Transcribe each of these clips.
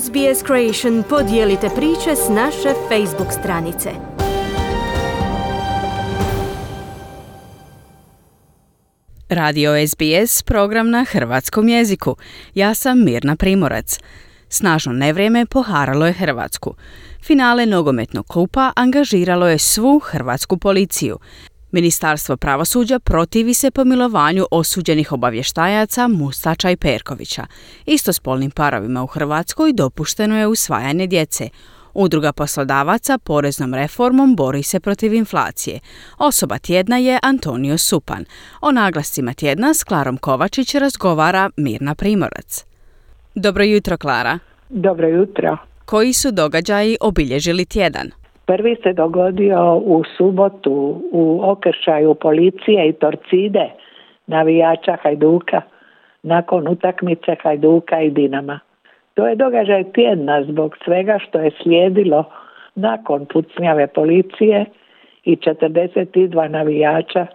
SBS Creation podijelite priče s naše Facebook stranice. Radio SBS, program na hrvatskom jeziku. Ja sam Mirna Primorac. Snažno nevrijeme poharalo je Hrvatsku. Finale nogometnog kupa angažiralo je svu hrvatsku policiju. Ministarstvo pravosuđa protivi se pomilovanju osuđenih obavještajaca Mustača i Perkovića. Istospolnim parovima u Hrvatskoj dopušteno je usvajanje djece. Udruga poslodavaca poreznom reformom bori se protiv inflacije. Osoba tjedna je Antonio Supan. O naglascima tjedna s Klarom Kovačić razgovara Mirna Primorac. Dobro jutro, Klara. Dobro jutro. Koji su događaji obilježili tjedan? Prvi se dogodio u subotu u okršaju policije i Torcide navijača Hajduka nakon utakmice Hajduka i Dinama. To je događaj tjedna zbog svega što je slijedilo nakon pucnjave policije i 42 navijača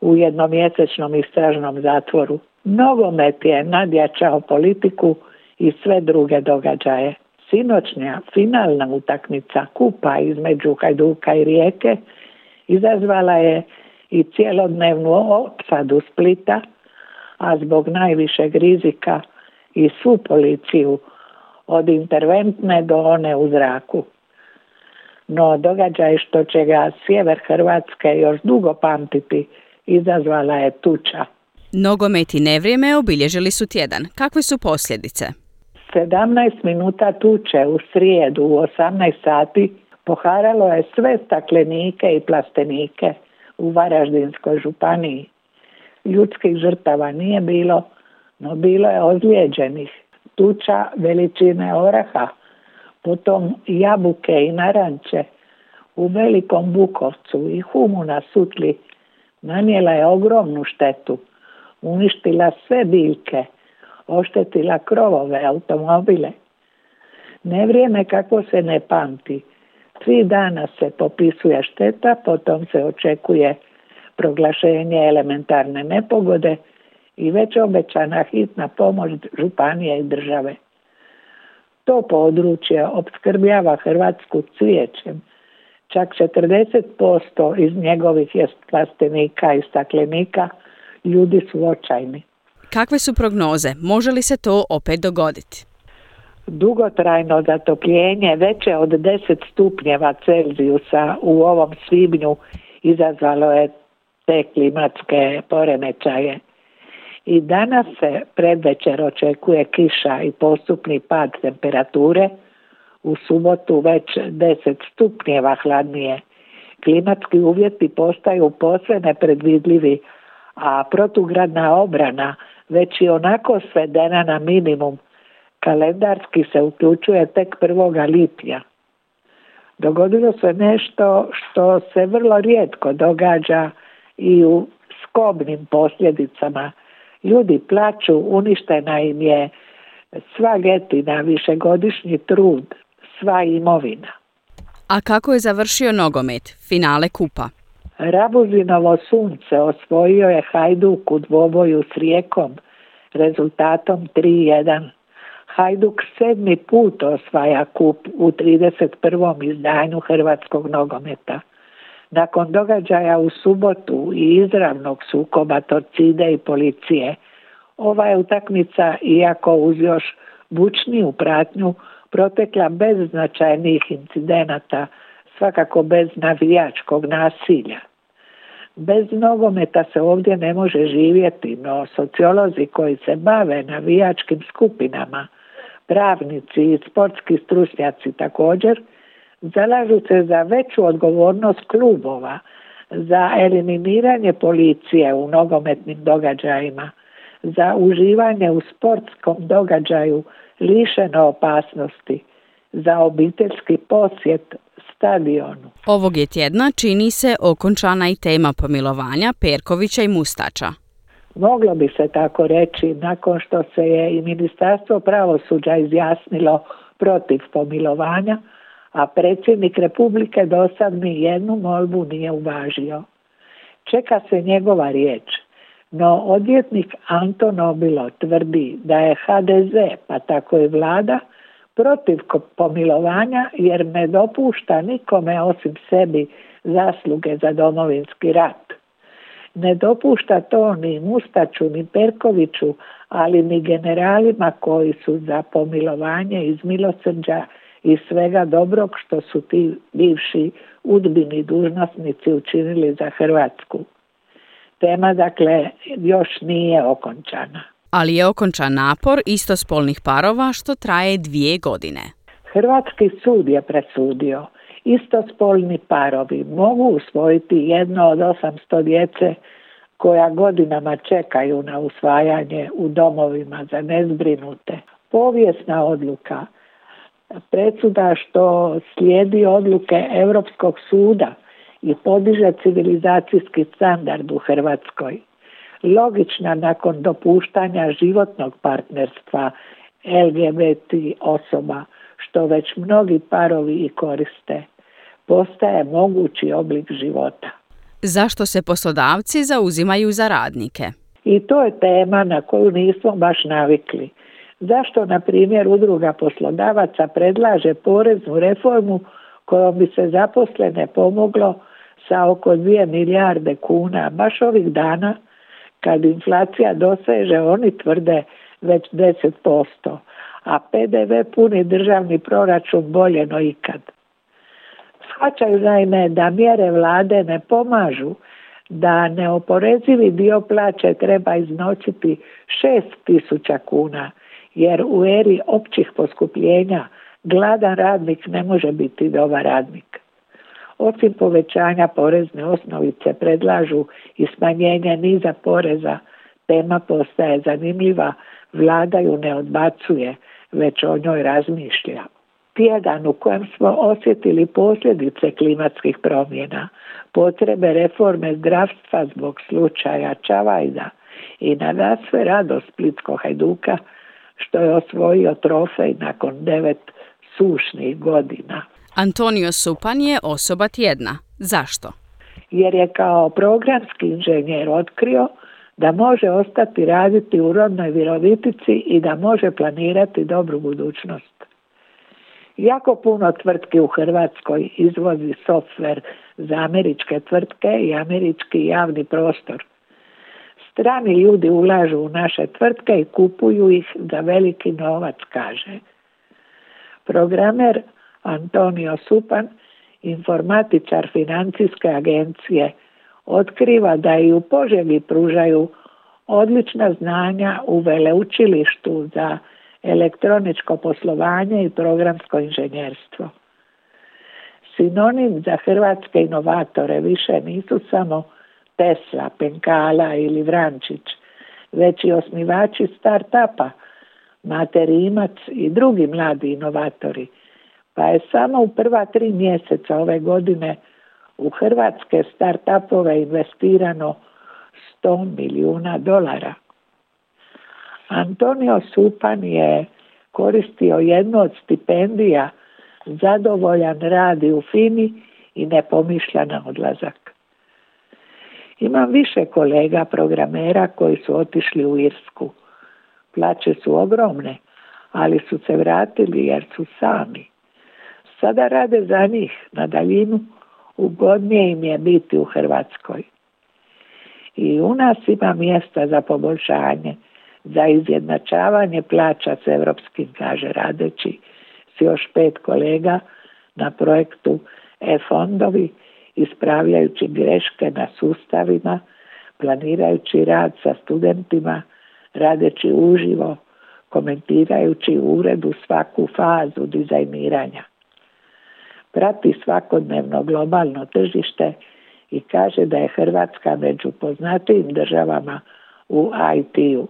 u jednomjesečnom istražnom zatvoru. Nogomet je nadjačao politiku i sve druge događaje sinoćnja finalna utakmica kupa između Hajduka i Rijeke izazvala je i cjelodnevnu opsadu Splita, a zbog najvišeg rizika i svu policiju od interventne do one u zraku. No događaj što će ga sjever Hrvatske još dugo pamtiti izazvala je tuča. Nogomet i nevrijeme obilježili su tjedan. Kakve su posljedice? 17 minuta tuče u srijedu u 18 sati poharalo je sve staklenike i plastenike u Varaždinskoj županiji. Ljudskih žrtava nije bilo, no bilo je ozlijeđenih. Tuča veličine oraha, potom jabuke i naranče u Velikom Bukovcu i humu na Sutli nanijela je ogromnu štetu, uništila sve biljke, oštetila krovove, automobile. Nevrijeme kako se ne pamti. Tri dana se popisuje šteta, potom se očekuje proglašenje elementarne nepogode i već obećana hitna pomoć županije i države. To područje opskrbljava Hrvatsku cvijećem. Čak 40% iz njegovih jest plastenika i staklenika ljudi su očajni. Kakve su prognoze? Može li se to opet dogoditi? Dugotrajno zatopljenje veće od 10 stupnjeva Celzijusa u ovom svibnju izazvalo je te klimatske poremećaje. I danas se predvečer očekuje kiša i postupni pad temperature, u subotu već 10 stupnjeva hladnije. Klimatski uvjeti postaju posve nepredvidljivi, a protugradna obrana već i onako svedena na minimum. Kalendarski se uključuje tek 1. lipnja. Dogodilo se nešto što se vrlo rijetko događa i u skobnim posljedicama. Ljudi plaću, uništena im je sva getina, višegodišnji trud, sva imovina. A kako je završio nogomet, finale kupa? Rabuzinovo sunce osvojio je Hajduk u dvoboju s rijekom rezultatom 3-1. Hajduk sedmi put osvaja kup u 31. izdanju hrvatskog nogometa. Nakon događaja u subotu i izravnog sukoba Torcide i policije, ova je utakmica, iako uz još bučniju pratnju, protekla bez značajnijih incidenata, svakako bez navijačkog nasilja. Bez nogometa se ovdje ne može živjeti, no sociolozi koji se bave navijačkim skupinama, pravnici i sportski stručnjaci također, zalažu se za veću odgovornost klubova, za eliminiranje policije u nogometnim događajima, za uživanje u sportskom događaju lišeno opasnosti, za obiteljski posjet stadionu. Ovog je tjedna čini se okončana i tema pomilovanja Perkovića i Mustača. Moglo bi se tako reći nakon što se je i Ministarstvo pravosuđa izjasnilo protiv pomilovanja, a predsjednik Republike do sad ni jednu molbu nije uvažio. Čeka se njegova riječ, no odvjetnik Anton Obilo tvrdi da je HDZ, pa tako i vlada, protiv pomilovanja jer ne dopušta nikome osim sebi zasluge za domovinski rat. Ne dopušta to ni Mustaču, ni Perkoviću, ali ni generalima koji su za pomilovanje iz milosrđa i svega dobrog što su ti bivši udbini dužnosnici učinili za Hrvatsku. Tema dakle još nije okončana. Ali je okončan napor istospolnih parova što traje dvije godine. Hrvatski sud je presudio istospolni parovi mogu usvojiti jedno od 800 djece koja godinama čekaju na usvajanje u domovima za nezbrinute. Povijesna odluka presuda što slijedi odluke Europskog suda i podiže civilizacijski standard u Hrvatskoj. Logična nakon dopuštanja životnog partnerstva LGBT osoba, što već mnogi parovi i koriste, postaje mogući oblik života. Zašto se poslodavci zauzimaju za radnike? I to je tema na koju nismo baš navikli. Zašto, na primjer, udruga poslodavaca predlaže poreznu reformu kojom bi se zaposlene pomoglo sa oko 2 milijarde kuna, baš ovih dana kad inflacija doseže, oni tvrde već 10%, a PDV puni državni proračun bolje no ikad. Shvaćaju naime da mjere vlade ne pomažu, da neoporezivi dio plaće treba iznoćiti 6000 kuna, jer u eri općih poskupljenja gladan radnik ne može biti dobar radnik. Osim povećanja porezne osnovice predlažu i smanjenje niza poreza, tema postaje zanimljiva, vlada ju ne odbacuje, već o njoj razmišlja. Tjedan u kojem smo osjetili posljedice klimatskih promjena, potrebe reforme zdravstva zbog slučaja Čavajda i na sve radost Splitskog Hajduka što je osvojio trofej nakon devet sušnih godina. Antonio Supan je osoba tjedna. Zašto? Jer je kao programski inženjer otkrio da može ostati raditi u rodnoj virovitici i da može planirati dobru budućnost. Jako puno tvrtki u Hrvatskoj izvozi softver za američke tvrtke i američki javni prostor. Strani ljudi ulažu u naše tvrtke i kupuju ih za veliki novac, kaže. Programer Antonio Supan, informatičar financijske agencije, otkriva da i u Požegi pružaju odlična znanja u veleučilištu za elektroničko poslovanje i programsko inženjerstvo. Sinonim za hrvatske inovatore više nisu samo Tesla, Penkala ili Vrančić, već i osnivači start-upa, Mate Rimac i drugi mladi inovatori, pa je samo u prva tri mjeseca ove godine u hrvatske start-upove investirano 100 milijuna dolara. Antonio Supan je koristio jednu od stipendija zadovoljan radi u Fini i ne pomišlja na odlazak. Imam više kolega programera koji su otišli u Irsku. Plaće su ogromne, ali su se vratili jer su sami. Sada rade za njih na daljinu, ugodnije im je biti u Hrvatskoj. I u nas ima mjesta za poboljšanje, za izjednačavanje plaća s evropskim, kaže radeći s još pet kolega na projektu e-fondovi ispravljajući greške na sustavima, planirajući rad sa studentima, radeći uživo, komentirajući u uredu svaku fazu dizajniranja. Prati svakodnevno globalno tržište i kaže da je Hrvatska među poznatijim državama u IT-u.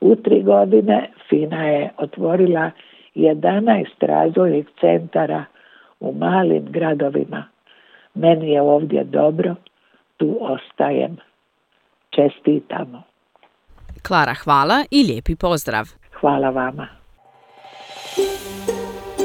U tri godine FINA je otvorila 11 razvojnih centara u malim gradovima meni je ovdje dobro, tu ostajem. Čestitamo. Klara, hvala i lijepi pozdrav. Hvala vama.